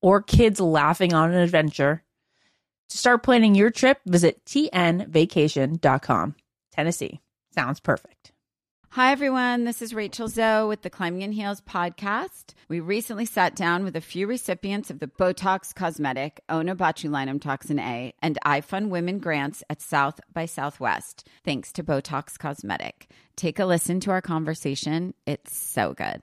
or kids laughing on an adventure. To start planning your trip, visit tnvacation.com. Tennessee sounds perfect. Hi, everyone. This is Rachel Zoe with the Climbing in Heels podcast. We recently sat down with a few recipients of the Botox Cosmetic, Onabotulinum Toxin A, and I Fund Women grants at South by Southwest, thanks to Botox Cosmetic. Take a listen to our conversation. It's so good.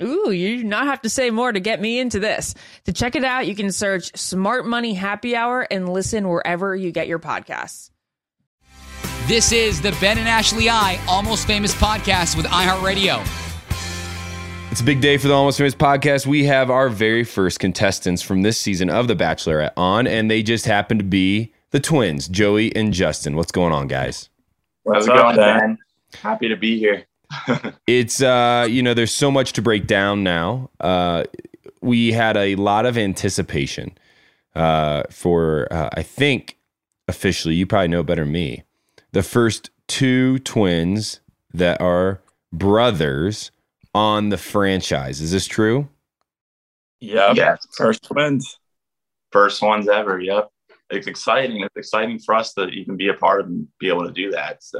Ooh, you do not have to say more to get me into this. To check it out, you can search Smart Money Happy Hour and listen wherever you get your podcasts. This is the Ben and Ashley I Almost Famous podcast with iHeartRadio. It's a big day for the Almost Famous podcast. We have our very first contestants from this season of The Bachelorette on, and they just happen to be the twins, Joey and Justin. What's going on, guys? What's up, Ben? Happy to be here. It's uh, you know, there's so much to break down now. Uh, we had a lot of anticipation uh, for uh, I think officially, you probably know better than me. The first two twins that are brothers on the franchise. Is this true? Yep. Yeah. First twins. First ones ever. Yep. It's exciting. It's exciting for us to even be a part of and be able to do that. So,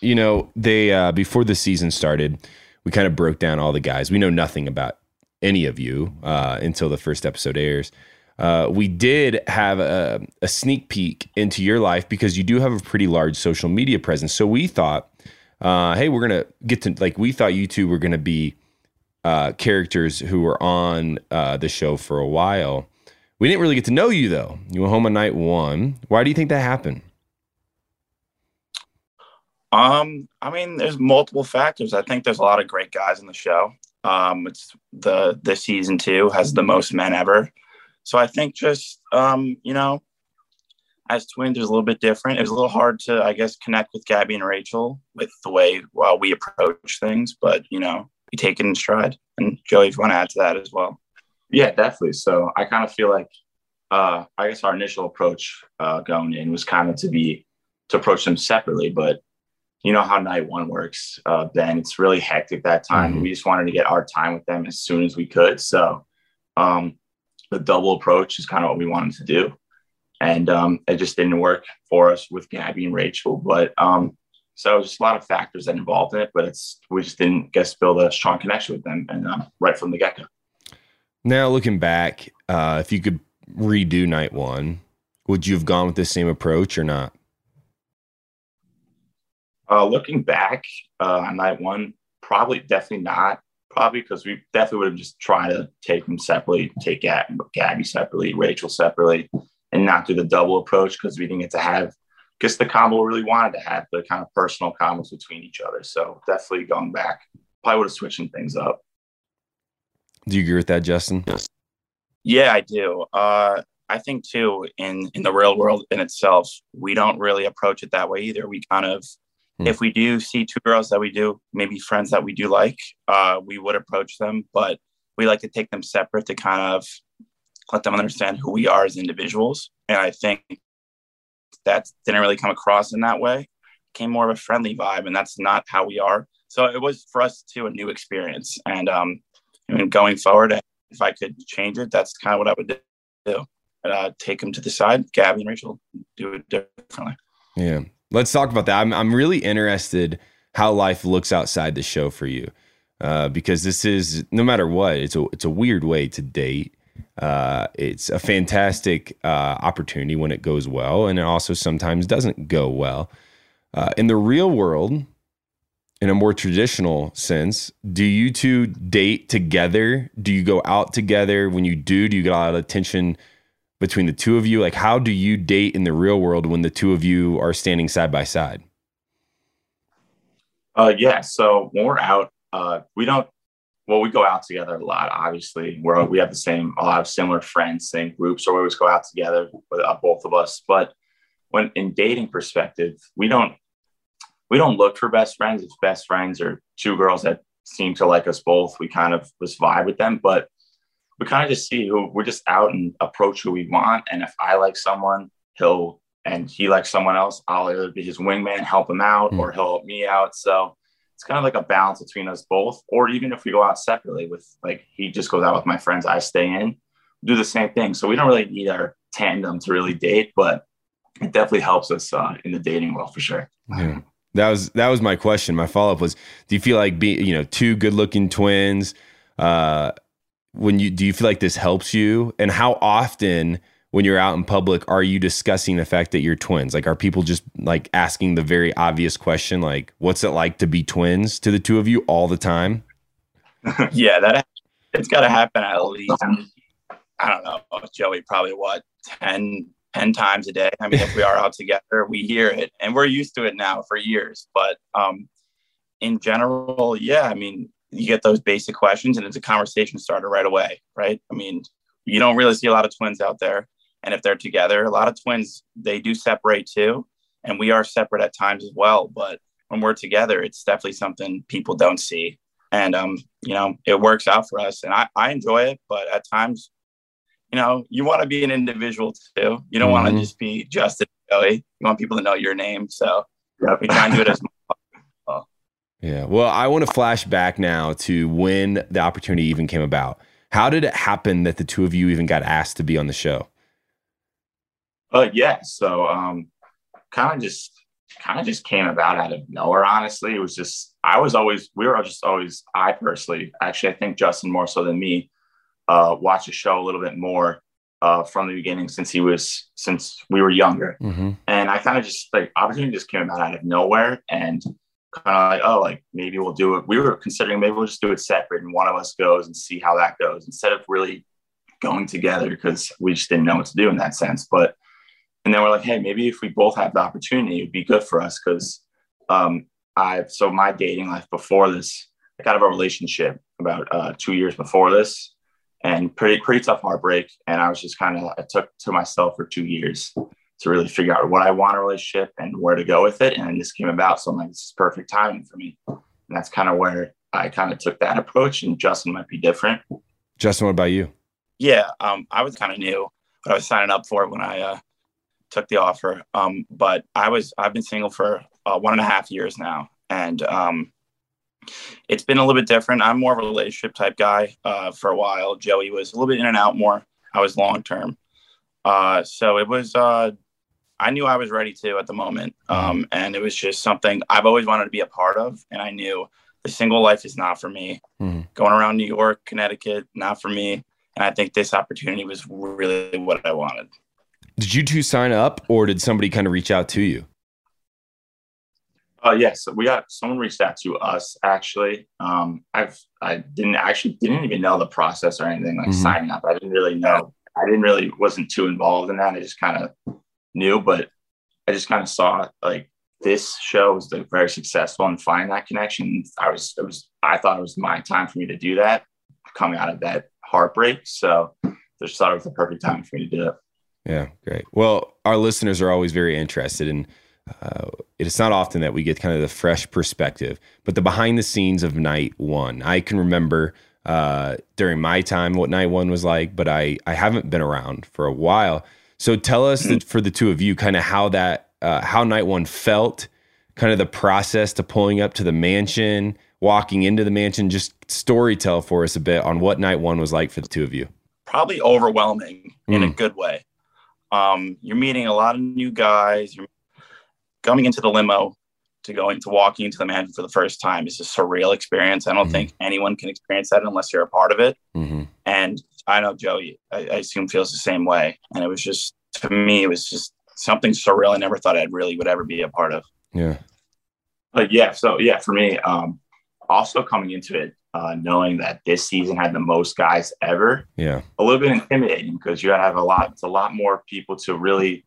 you know, they uh, before the season started, we kind of broke down all the guys. We know nothing about any of you uh, until the first episode airs. Uh, we did have a, a, sneak peek into your life because you do have a pretty large social media presence. So we thought, uh, hey, we're gonna get to like we thought you two were gonna be uh, characters who were on uh, the show for a while. We didn't really get to know you though. You went home on night one. Why do you think that happened? Um, I mean, there's multiple factors. I think there's a lot of great guys in the show. Um, it's the the season two has the most men ever. So I think just um, you know, as twins, it a little bit different. It was a little hard to, I guess, connect with Gabby and Rachel with the way while we approach things, but you know, we take it in stride. And Joey, if you want to add to that as well. Yeah, definitely. So I kind of feel like uh, I guess our initial approach uh, going in was kind of to be to approach them separately, but you know how night one works, uh, Ben. It's really hectic that time. Mm-hmm. We just wanted to get our time with them as soon as we could. So um, the double approach is kind of what we wanted to do. And um, it just didn't work for us with Gabby and Rachel. But um, so just a lot of factors that involved in it, but it's we just didn't guess build a strong connection with them and um, right from the get go. Now looking back, uh, if you could redo night one, would you have gone with the same approach or not? Uh, looking back uh, on night one, probably definitely not probably because we definitely would have just tried to take them separately, take Gab- Gabby separately, Rachel separately, and not do the double approach because we didn't get to have just the combo we really wanted to have, the kind of personal combos between each other. So definitely going back, probably would have switching things up. Do you agree with that, Justin? Yes. Yeah, I do. Uh, I think too in in the real world in itself, we don't really approach it that way either. We kind of Hmm. If we do see two girls that we do, maybe friends that we do like, uh, we would approach them, but we like to take them separate to kind of let them understand who we are as individuals. And I think that didn't really come across in that way. It came more of a friendly vibe, and that's not how we are. So it was for us too a new experience. And um, I mean, going forward, if I could change it, that's kind of what I would do. Uh, take them to the side, Gabby and Rachel do it differently. Yeah. Let's talk about that. I'm I'm really interested how life looks outside the show for you, uh, because this is no matter what, it's a it's a weird way to date. Uh, it's a fantastic uh, opportunity when it goes well, and it also sometimes doesn't go well. Uh, in the real world, in a more traditional sense, do you two date together? Do you go out together? When you do, do you get a lot of attention between the two of you? Like, how do you date in the real world when the two of you are standing side by side? Uh, yeah. So when we're out, uh, we don't. Well, we go out together a lot. Obviously, we're we have the same a lot of similar friends, same groups, so we always go out together with uh, both of us. But when in dating perspective, we don't we don't look for best friends. It's best friends or two girls that seem to like us both. We kind of just vibe with them, but we kind of just see who we're just out and approach who we want. And if I like someone, he'll and he likes someone else, I'll either be his wingman, help him out, mm. or he'll help me out. So it's kind of like a balance between us both. Or even if we go out separately with like he just goes out with my friends, I stay in, do the same thing. So we don't really need our tandem to really date, but it definitely helps us uh, in the dating world for sure. Yeah. That was that was my question. My follow up was: Do you feel like be you know two good looking twins? Uh, when you do you feel like this helps you? And how often when you're out in public are you discussing the fact that you're twins? Like are people just like asking the very obvious question like what's it like to be twins to the two of you all the time? Yeah that it's got to happen at least i don't know joey probably what 10 10 times a day? I mean if we are out together we hear it and we're used to it now for years but um in general yeah i mean you get those basic questions and it's a conversation starter right away, right? I mean, you don't really see a lot of twins out there. And if they're together, a lot of twins, they do separate too. And we are separate at times as well. But when we're together, it's definitely something people don't see. And, um, you know, it works out for us. And I, I enjoy it. But at times, you know, you want to be an individual too. You don't mm-hmm. want to just be Justin Joey. You want people to know your name. So yep. we try and do it as Yeah. Well, I want to flash back now to when the opportunity even came about. How did it happen that the two of you even got asked to be on the show? Uh, yeah. So, um, kind of just, kind of just came about out of nowhere. Honestly, it was just I was always, we were just always. I personally, actually, I think Justin more so than me, uh, watched the show a little bit more uh, from the beginning since he was since we were younger, Mm-hmm. and I kind of just like opportunity just came about out of nowhere and kind of like oh like maybe we'll do it. We were considering maybe we'll just do it separate and one of us goes and see how that goes instead of really going together because we just didn't know what to do in that sense. But and then we're like, hey, maybe if we both have the opportunity, it'd be good for us because um, I so my dating life before this, I got out of a relationship about uh, two years before this, and pretty pretty tough heartbreak. And I was just kind of I took to myself for two years to really figure out what I want a relationship and where to go with it. And then this came about, so I'm like, this is perfect timing for me. And that's kind of where I kind of took that approach. And Justin might be different. Justin, what about you? Yeah, um, I was kind of new, but I was signing up for it when I uh, took the offer. Um, but I was I've been single for uh, one and a half years now, and um, it's been a little bit different. I'm more of a relationship type guy uh, for a while. Joey was a little bit in and out more. I was long term, uh, so it was. I knew I was ready to at the moment, um, and it was just something I've always wanted to be a part of, and I knew the single life is not for me. Mhm. Going around New York, Connecticut, not for me. And I think this opportunity was really what I wanted. Did you two sign up, or did somebody kind of reach out to you? Uh, yes, we got someone reached out to us actually. Um, I've I didn't actually didn't even know the process or anything like Mhm. signing up. I didn't really know. I didn't really wasn't too involved in that. I just kind of knew, but I just kind of saw like this show was very successful and find that connection. I was it was I thought it was my time for me to do that coming out of that heartbreak. So just thought it was the perfect time for me to do it. Yeah, great. Well, our listeners are always very interested in. Uh, it's not often that we get kind of the fresh perspective, but the behind the scenes of night one. I can remember uh, during my time what night one was like, but I I haven't been around for a while. So tell us that for the two of you, kind of how that uh, how night one felt, kind of the process to pulling up to the mansion, walking into the mansion. Just story tell for us a bit on what night one was like for the two of you. probably overwhelming in a Mm. good way. Um, you're meeting a lot of new guys. You're coming into the limo to going to walking into the mansion for the first time is a surreal experience. I don't Mhm. think anyone can experience that unless you're a part of it. hmm And I know Joey, I, I assume feels the same way. And it was just to me, it was just something surreal. I never thought I'd really would ever be a part of. Yeah. But yeah, so yeah, for me, um, also coming into it, uh, knowing that this season had the most guys ever, Yeah. a little bit intimidating because you have a lot, it's a lot more people to really,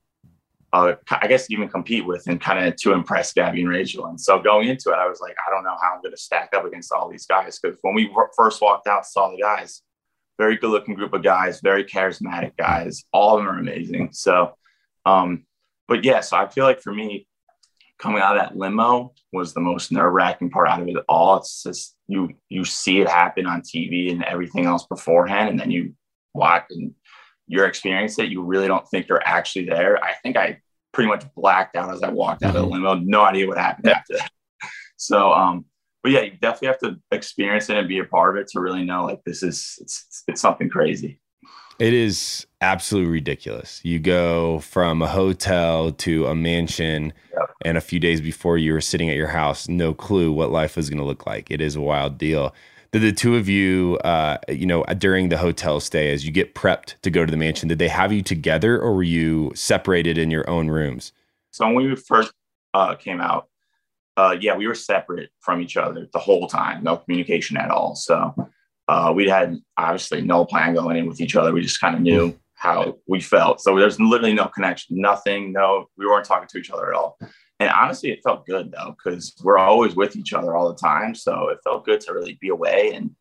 uh, I guess, even compete with and kind of to impress Gabby and Rachel. And so going into it, I was like, I don't know how I'm going to stack up against all these guys because when we first walked out, saw the guys, very good looking group of guys, very charismatic guys. All of them are amazing. So, um, but yeah, so I feel like for me, coming out of that limo was the most nerve wracking part out of it all. It's just you you see it happen on TV and everything else beforehand, and then you watch and you're experiencing it. You really don't think you're actually there. I think I pretty much blacked out as I walked out of the limo, no idea what happened after that. So, um, but yeah, you definitely have to experience it and be a part of it to really know like this is it's it's something crazy. It is absolutely ridiculous. You go from a hotel to a mansion, Yep. and a few days before you were sitting at your house, no clue what life was going to look like. It is a wild deal. Did the two of you, uh, you know, during the hotel stay, as you get prepped to go to the mansion, did they have you together or were you separated in your own rooms? So when we first uh, came out, uh, yeah, we were separate from each other the whole time, no communication at all. So uh, we had obviously no plan going in with each other. We just kind of knew how we felt. So there's literally no connection, nothing, no, we weren't talking to each other at all. And honestly, it felt good though, because we're always with each other all the time. So it felt good to really be away and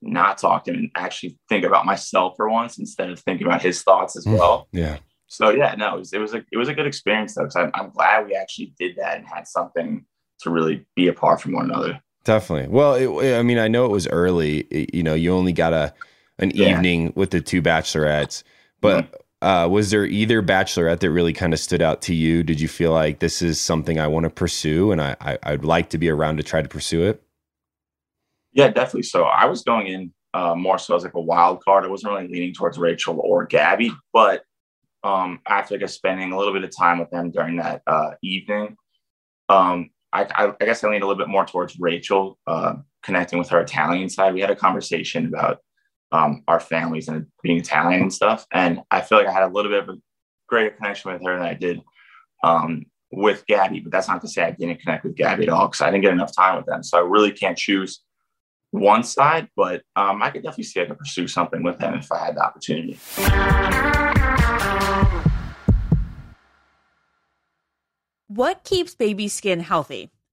not talk to him and actually think about myself for once instead of thinking about his thoughts as Mm. well. Yeah. So yeah, no, it was, it was a it was a good experience though. Because I'm, I'm glad we actually did that and had something to really be apart from one another. Definitely. Well, it, I mean, I know it was early. It- you know, you only got a an Yeah. evening with the two bachelorettes, but uh, was there either bachelorette that really kind of stood out to you? Did you feel like this is something I want to pursue and I, I I'd like to be around to try to pursue it? Yeah, definitely. So I was going in uh, more so as like a wild card. I wasn't really leaning towards Rachel or Gabby, but um, after guess spending a little bit of time with them during that uh, evening, um, I, I, I, guess I leaned a little bit more towards Rachel, uh, connecting with her Italian side. We had a conversation about um, our families and being Italian and stuff, and I feel like I had a little bit of a greater connection with her than I did um, with Gabby. But that's not to say I didn't connect with Gabby at all because I didn't get enough time with them. So I really can't choose one side, but um, I could definitely see I could pursue something with them if I had the opportunity. What keeps baby skin healthy?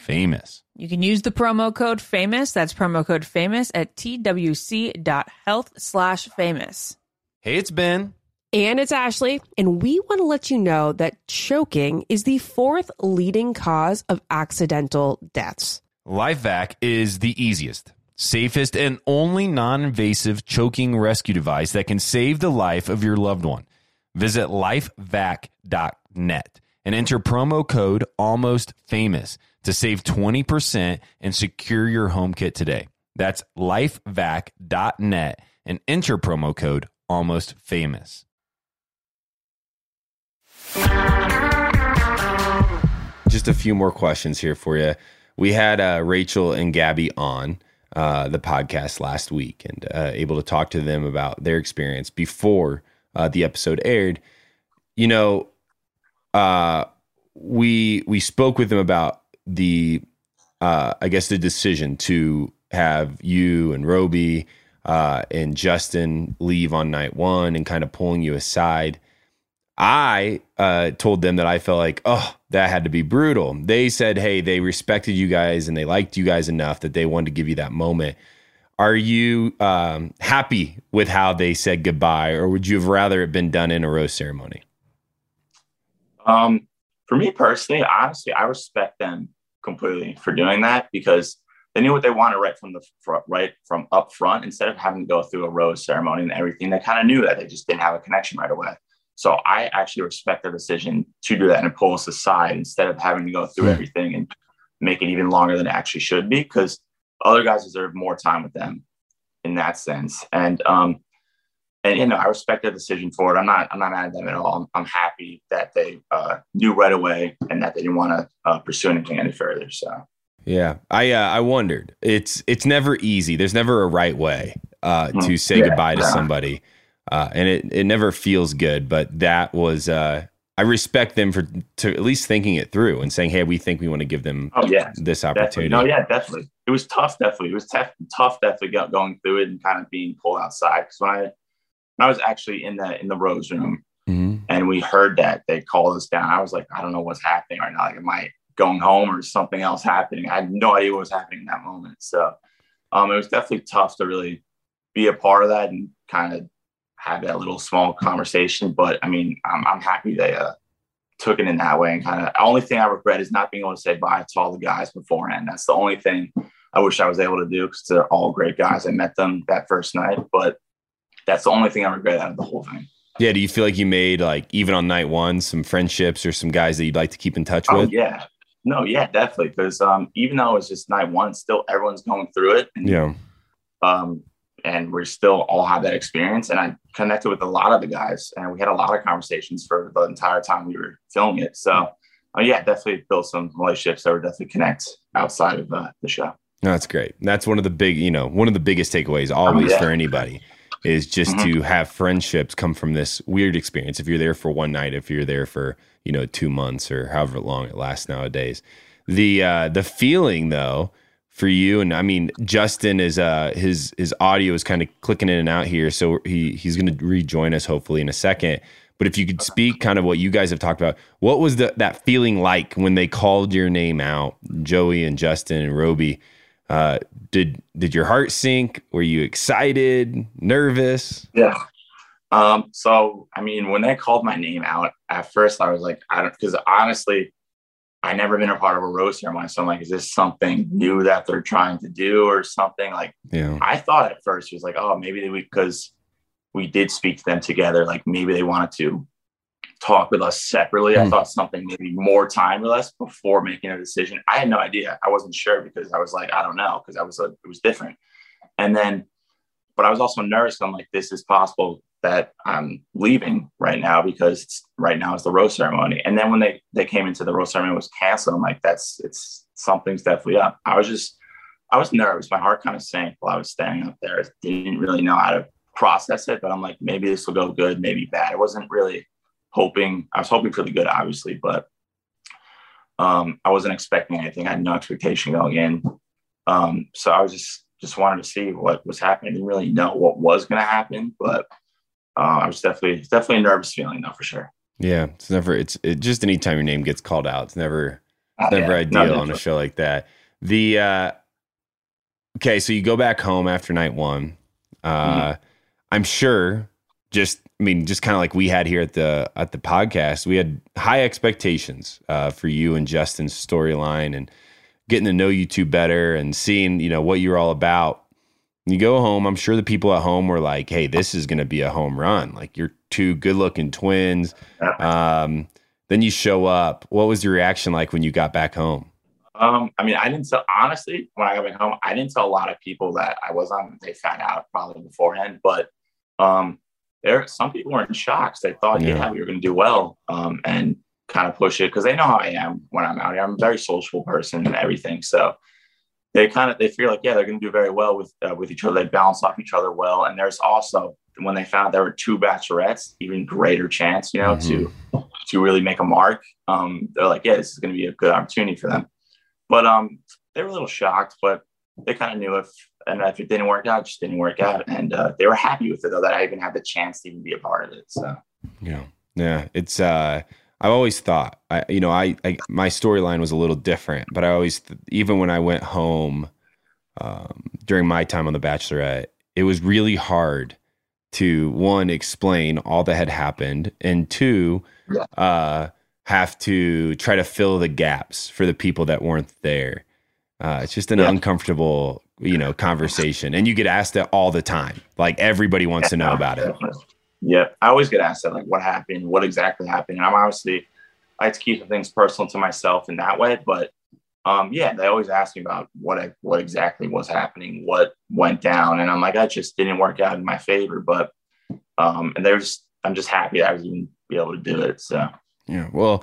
famous. You can use the promo code famous. That's promo code famous at twc.health slash famous. Hey, it's Ben. And it's Ashley. And we want to let you know that choking is the fourth leading cause of accidental deaths. LifeVac is the easiest, safest, and only non invasive choking rescue device that can save the life of your loved one. Visit lifevac.net and enter promo code almost famous to save 20% and secure your home kit today. That's lifevac.net and enter promo code almost famous. just a few more questions here for you. We had uh, Rachel and Gabby on uh, the podcast last week and uh, able to talk to them about their experience before uh, the episode aired. You know, uh, we we spoke with them about the, uh, I guess, the decision to have you and Roby uh, and Justin leave on night one and kind of pulling you aside. I uh, told them that I felt like, oh, that had to be brutal. They said, hey, they respected you guys and they liked you guys enough that they wanted to give you that moment. Are you um, happy with how they said goodbye, or would you have rather it been done in a rose ceremony? Um, for me personally, honestly, I respect them completely for doing that because they knew what they wanted right from the front, right from up front instead of having to go through a rose ceremony and everything. They kind of knew that they just didn't have a connection right away. So I actually respect their decision to do that and pull us aside instead of having to go through everything and make it even longer than it actually should be because other guys deserve more time with them in that sense. And um, and you know, I respect their decision for it. I'm not I'm not mad at them at all. I'm, I'm happy that they uh, knew right away and that they didn't want to uh, pursue anything any further. So yeah, I uh, I wondered. It's it's never easy. There's never a right way uh, mm. to say yeah, goodbye to yeah. somebody uh, and it it never feels good. But that was uh, I respect them for to at least thinking it through and saying, "Hey, we think we want to give them oh, yeah, this opportunity." Definitely. No, yeah, definitely. It was tough. Definitely, it was tough. Tough, definitely going through it and kind of being pulled outside. Because when I I was actually in the in the rose room mm-hmm. and we heard that they called us down, I was like, I don't know what's happening right now. Like, am I going home or something else happening? I had no idea what was happening in that moment. So, um, it was definitely tough to really be a part of that and kind of have that little small conversation. But I mean, I'm, I'm happy they uh, took it in that way. And kind of the only thing I regret is not being able to say bye to all the guys beforehand. That's the only thing I wish I was able to do because they're all great guys. I met them that first night, but that's the only thing I regret out of the whole thing. Yeah. Do you feel like you made like even on night one some friendships or some guys that you'd like to keep in touch oh, with? Yeah. No, yeah, definitely. Because um, even though it's just night one, still everyone's going through it. And, yeah. Um, and we still all have that experience. And I connected with a lot of the guys, and we had a lot of conversations for the entire time we were filming it. So, uh, yeah, definitely built some relationships that were definitely connect outside of uh, the show. No, that's great. That's one of the big, you know, one of the biggest takeaways always oh, yeah. for anybody is just mm-hmm. to have friendships come from this weird experience. If you're there for one night, if you're there for you know two months or however long it lasts nowadays, the uh, the feeling though for you. And I mean, Justin is uh his his audio is kind of clicking in and out here, so he he's going to rejoin us hopefully in a second. But if you could speak kind of what you guys have talked about, what was the, that feeling like when they called your name out, Joey and Justin and Roby? Uh, did did your heart sink? Were you excited, nervous? Yeah. Um, so I mean, when they called my name out, at first I was like, I don't because honestly, I never been a part of a rose ceremony. So I'm like, is this something new that they're trying to do or something? Like, yeah. I thought at first it was like, oh, maybe they because we did speak to them together. Like maybe they wanted to talk with us separately. Mm. I hmm. thought something maybe more time with us before making a decision. I had no idea. I wasn't sure because I was like, I don't know, because I was a, it was different. And then, but I was also nervous. I'm like, this is possible that I'm leaving right now because right now is the rose ceremony. And then when they they came into the rose ceremony was canceled, I'm like, that's it's something's definitely up. I was just I was nervous. My heart kind of sank while I was standing up there. I didn't really know how to process it, but I'm like, maybe this will go good, maybe bad. It wasn't really hoping. I was hoping for the good, obviously, but um, I wasn't expecting anything. I had no expectation going in. Um, so I was just just wanted to see what was happening. I didn't really know what was going to happen, but uh, I was definitely definitely a nervous feeling though for sure. Yeah, it's never it's it, just anytime your name gets called out, it's never it's oh, never yeah. ideal on a show like that. The uh okay, so you go back home after night one. Uh mm-hmm. I'm sure just I mean, just kind of like we had here at the at the podcast, we had high expectations uh, for you and Justin's storyline and getting to know you two better and seeing you know what you're all about. You go home, I'm sure the people at home were like, hey, this is going to be a home run. Like you're two good looking twins. Um, then you show up. What was your reaction like when you got back home? Um, I mean, I didn't tell, honestly, when I got back home, I didn't tell a lot of people that I was on, they found out probably beforehand, but um, there, some people were in shock. They thought, yeah, yeah we were going to do well. Um, and kind of push it because they know how I am when I'm out here. I'm a very sociable person and everything. So they kind of they feel like yeah they're going to do very well with uh, with each other. They balance off each other well. And there's also when they found there were two bachelorettes, even greater chance, you know, mm-hmm. to to really make a mark. Um, they're like, yeah, this is going to be a good opportunity for them. But um, they were a little shocked, but they kind of knew if and if it didn't work out, it just didn't work out, and uh, they were happy with it though that I even had the chance to even be a part of it. So yeah, yeah, it's uh, I've always thought, I, you know, I, I my storyline was a little different, but I always, even when I went home um, during my time on The Bachelorette, it was really hard to one explain all that had happened, and two, yeah. uh, have to try to fill the gaps for the people that weren't there. Uh, it's just an yeah. uncomfortable, you know, conversation, and you get asked that all the time. Like everybody wants yeah, to know about it. Yeah, I always get asked that, like, what happened, what exactly happened. And I'm obviously, I like to keep things personal to myself in that way. But um, yeah, they always ask me about what I, what exactly was happening, what went down, and I'm like, that just didn't work out in my favor. But um, and they're just, I'm just happy that I was even be able to do it. So yeah, well.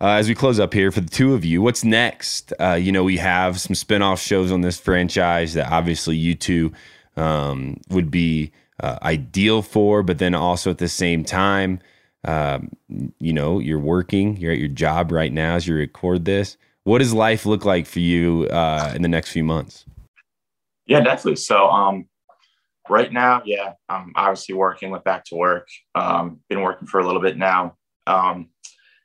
Uh, as we close up here for the two of you, what's next? Uh, you know, we have some spinoff shows on this franchise that obviously you two um, would be uh, ideal for, but then also at the same time, um, you know, you're working, you're at your job right now as you record this. What does life look like for you uh, in the next few months? Yeah, definitely. So, um, right now, yeah, I'm obviously working went Back to Work. Um, been working for a little bit now.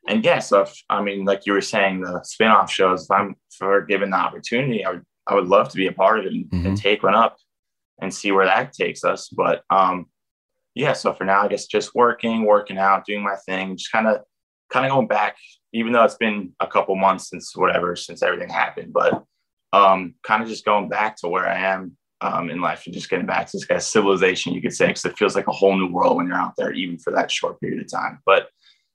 And yeah, so if, I mean, like you were saying, the spinoff shows, if I'm for given the opportunity, I would, I would love to be a part of it and, mm-hmm. and take one up and see where that takes us. But um, yeah, so for now, I guess just working, working out, doing my thing, just kind of kind of going back, even though it's been a couple months since whatever, since everything happened, but um, kind of just going back to where I am um, in life and just getting back to this kind of civilization, you could say, because it feels like a whole new world when you're out there, even for that short period of time. But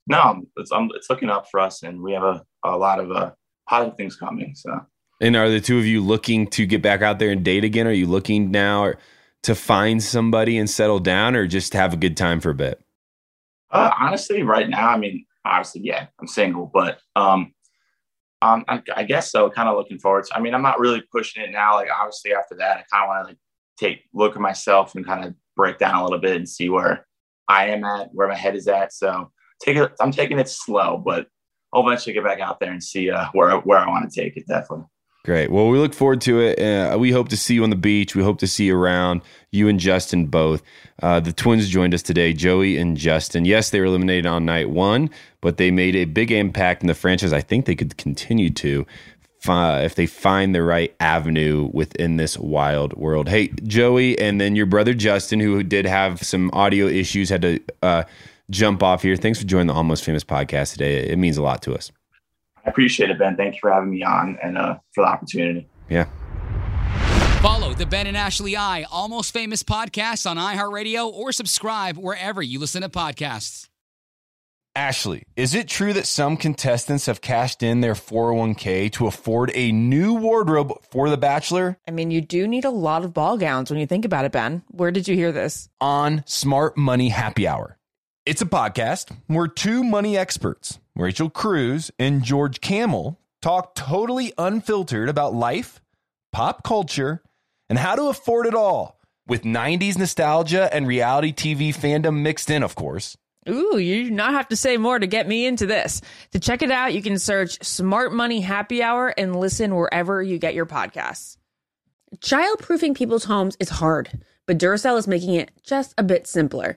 no, it's, um, it's looking up for us, and we have a, a lot of uh, positive things coming. So and are the two of you looking to get back out there and date again? Are you looking now to find somebody and settle down or just have a good time for a bit? Uh, honestly, right now, I mean, obviously, yeah, I'm single, but um, um, I, I guess so. Kind of looking forward to. I mean, I'm not really pushing it now. Like, obviously, after that, I kind of want to like take look at myself and kind of break down a little bit and see where I am at, where my head is at. So, take it. I'm taking it slow, but I'll eventually get back out there and see uh, where where I want to take it. Definitely. Great. Well, we look forward to it. Uh, we hope to see you on the beach. We hope to see you around, you and Justin both. Uh, the twins joined us today, Joey and Justin. Yes, they were eliminated on night one, but they made a big impact in the franchise. I think they could continue to if they find the right avenue within this wild world. Hey, Joey, and then your brother Justin, who did have some audio issues, had to uh, jump off here. Thanks for joining the Almost Famous podcast today. It means a lot to us. I appreciate it, Ben. Thank you for having me on and uh, for the opportunity. Yeah. Follow the Ben and Ashley I Almost Famous podcast on iHeartRadio or subscribe wherever you listen to podcasts. Ashley, is it true that some contestants have cashed in their 401k to afford a new wardrobe for The Bachelor? I mean, you do need a lot of ball gowns when you think about it, Ben. Where did you hear this? On Smart Money Happy Hour. It's a podcast. We're two money experts, Rachel Cruz and George Kamel, talk totally unfiltered about life, pop culture, and how to afford it all with 90s nostalgia and reality TV fandom mixed in, of course. Ooh, you do not have to say more to get me into this. To check it out, you can search Smart Money Happy Hour and listen wherever you get your podcasts. Childproofing people's homes is hard, but Duracell is making it just a bit simpler.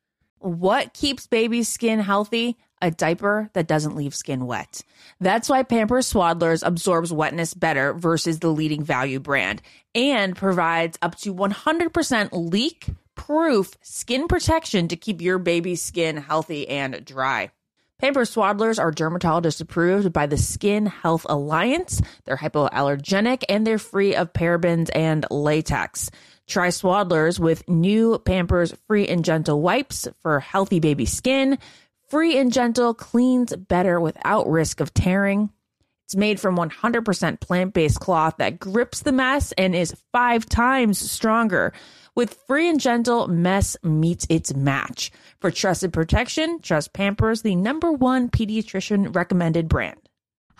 What keeps baby's skin healthy? A diaper that doesn't leave skin wet. That's why Pampers Swaddlers absorbs wetness better versus the leading value brand and provides up to 100% leak proof skin protection to keep your baby's skin healthy and dry. Pampers Swaddlers are dermatologist approved by the Skin Health Alliance. They're hypoallergenic and they're free of parabens and latex. Try Swaddlers with new Pampers Free and Gentle wipes for healthy baby skin. Free and Gentle cleans better without risk of tearing. It's made from 100% plant based cloth that grips the mess and is five times stronger. With Free and Gentle, mess meets its match. For trusted protection, trust Pampers, the number one pediatrician recommended brand.